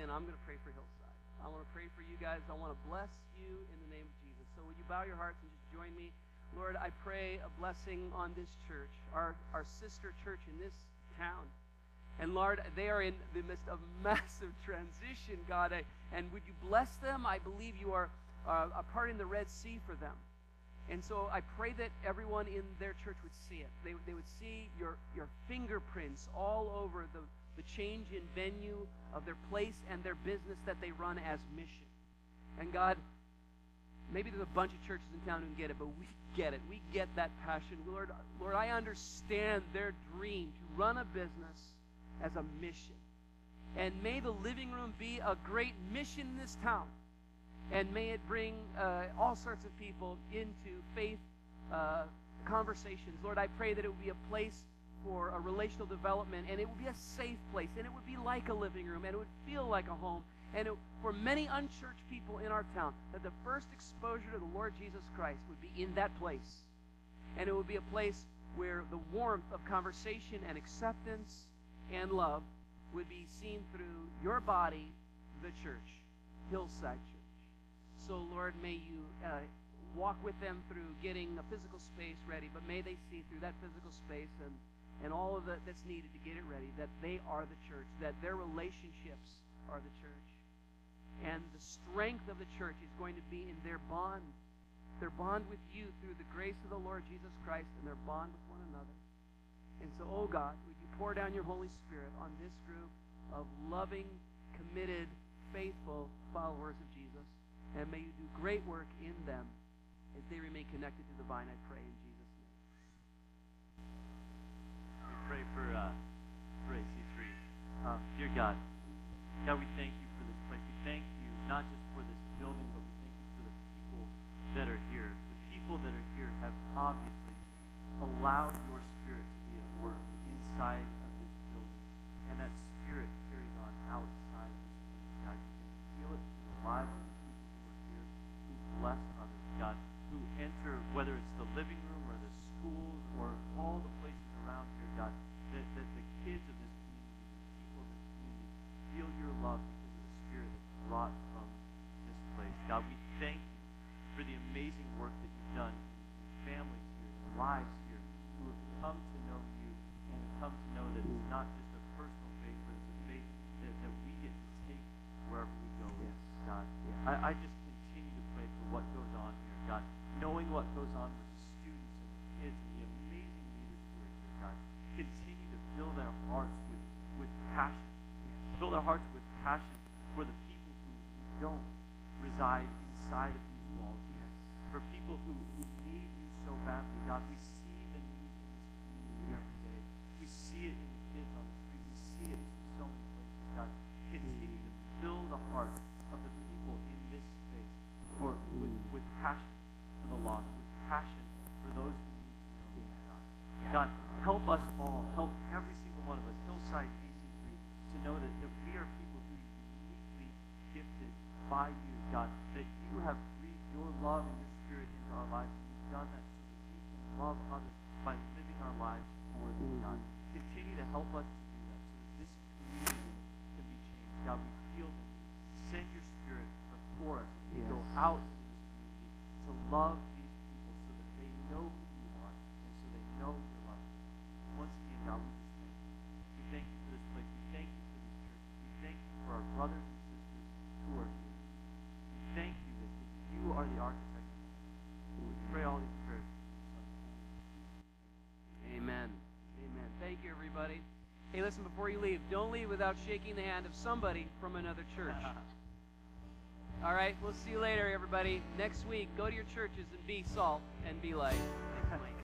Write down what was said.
begin, I'm going to pray for Hillside. I want to pray for you guys. I want to bless you in the name of Jesus. So would you bow your hearts and just join me? Lord, I pray a blessing on this church, our, our sister church in this town. And Lord, they are in the midst of massive transition, God. I, and would you bless them? I believe you are uh, a part in the Red Sea for them. And so I pray that everyone in their church would see it. They, they would see your, your fingerprints all over the, the change in venue of their place and their business that they run as mission. And God, maybe there's a bunch of churches in town who get it, but we get it. We get that passion. Lord, Lord, I understand their dream to run a business as a mission. And may the living room be a great mission in this town and may it bring uh, all sorts of people into faith uh, conversations. Lord, I pray that it would be a place for a relational development, and it would be a safe place, and it would be like a living room, and it would feel like a home. And it, for many unchurched people in our town, that the first exposure to the Lord Jesus Christ would be in that place. And it would be a place where the warmth of conversation and acceptance and love would be seen through your body, the church, Hillside Church. So, Lord, may you uh, walk with them through getting a physical space ready, but may they see through that physical space and, and all of that that's needed to get it ready that they are the church, that their relationships are the church. And the strength of the church is going to be in their bond. Their bond with you through the grace of the Lord Jesus Christ and their bond with one another. And so, oh God, would you pour down your Holy Spirit on this group of loving, committed, faithful followers of Jesus, and may you do great work in them as they remain connected to the vine, I pray in Jesus' name. We pray for, uh, for AC3. Um, dear God, God, we thank you for this place. We thank you not just for this building, but we thank you for the people that are here. The people that are here have obviously allowed your spirit to be at work inside of this building. And that spirit carries on outside of this place. God, you can feel it in the lives of the people who are here, who bless others, God, who enter, whether it's the living room or the schools or all the places around here, God, that, that the kids of this community, the people of this community, feel your love because of the Spirit that's brought from this place. God, we thank you for the amazing work that you've done in families here, in lives here, who have come to know you and have come to know that it's not just a personal faith, but it's a faith that, that we get to take wherever we go. Yes. God, yeah. to pray for what goes on here, God. Knowing what goes on with the students and the kids and the amazing leaders who here, God. Continue to fill their hearts with, with passion. Fill their hearts with passion for the people who, don't reside inside of these walls. Yes. For people who, who need you so badly, God. We see the need in this community every day. We see it in the kids on the street. We see it in so many places, God. Continue to fill the hearts for, with, with passion for the lost, with passion for those who need to know God. God, help us all, help every single one of us, Hillside AC3, to know that, that we are people who are uniquely gifted by you, God, that you have breathed your love and your spirit into our lives, and you've done that so that we can love others by living our lives for them, God. Continue to help us to do that so that this community can be changed. God, we feel that send your spirit before us yes. go out into this community to love these people so that they know who you are and so they know your love. Once again, God, we just thank you. We thank you for this place. We thank you for this church. We thank you for our brothers and sisters who are here. We thank you that you are the architect. We pray all these prayers. Amen. Amen. Hey, listen, before you leave, don't leave without shaking the hand of somebody from another church. All right, we'll see you later, everybody. Next week, go to your churches and be salt and be light.